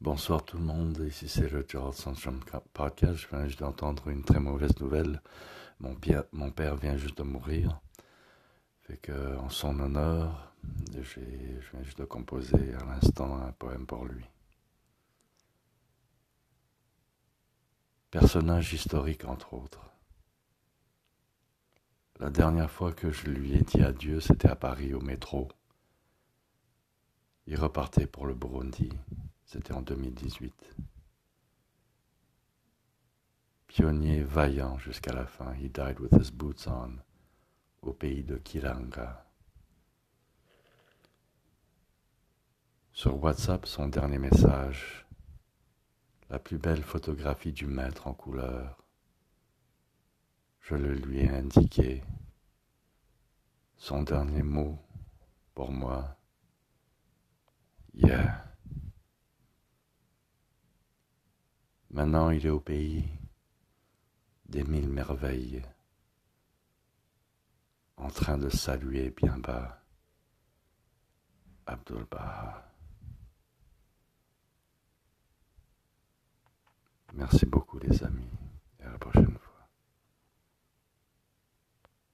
Bonsoir tout le monde, ici c'est le Gerald Sandstrom Podcast. Je viens juste d'entendre une très mauvaise nouvelle. Mon, père vient juste de mourir. Fait que, en son honneur, je viens juste de composer à l'instant un poème pour lui. Personnage historique entre autres. La dernière fois que je lui ai dit adieu, c'était à Paris au métro. Il repartait pour le Burundi. C'était en 2018. Pionnier vaillant jusqu'à la fin, he died with his boots on au pays de Kiranga. Sur WhatsApp, son dernier message, la plus belle photographie du maître en couleur. Je le lui ai indiqué. Son dernier mot pour moi. Yeah. Maintenant il est au pays des mille merveilles, en train de saluer bien bas Abdul Baha. Merci beaucoup les amis et à la prochaine fois.